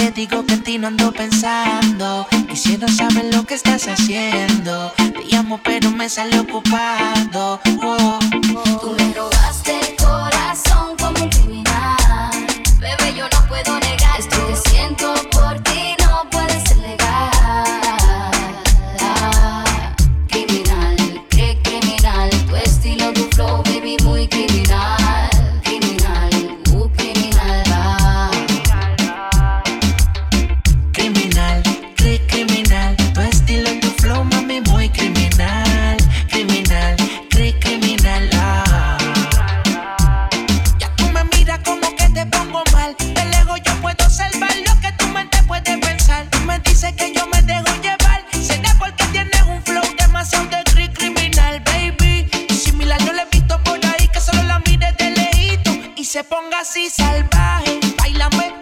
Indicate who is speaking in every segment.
Speaker 1: te digo que en ti no ando pensando. Quisiera saber lo que estás haciendo. Te llamo, pero me sale ocupado. Oh, oh. así salvaje, bailame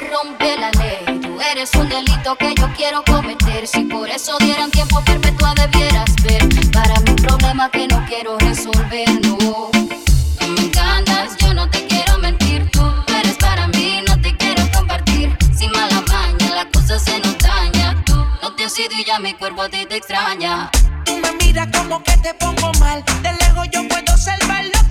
Speaker 2: rompe la ley. Tú eres un delito que yo quiero cometer. Si por eso dieran tiempo perpetua debieras ver. Para mi problema que no quiero resolver, no. Tú me encantas, yo no te quiero mentir. Tú eres para mí, no te quiero compartir. Sin mala maña, la cosa se nos daña. Tú no te has ido y ya mi cuerpo te extraña.
Speaker 1: Tú me miras como que te pongo mal. De lejos yo puedo salvarlo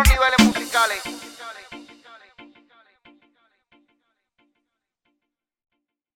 Speaker 3: Nosotros niveles musicales.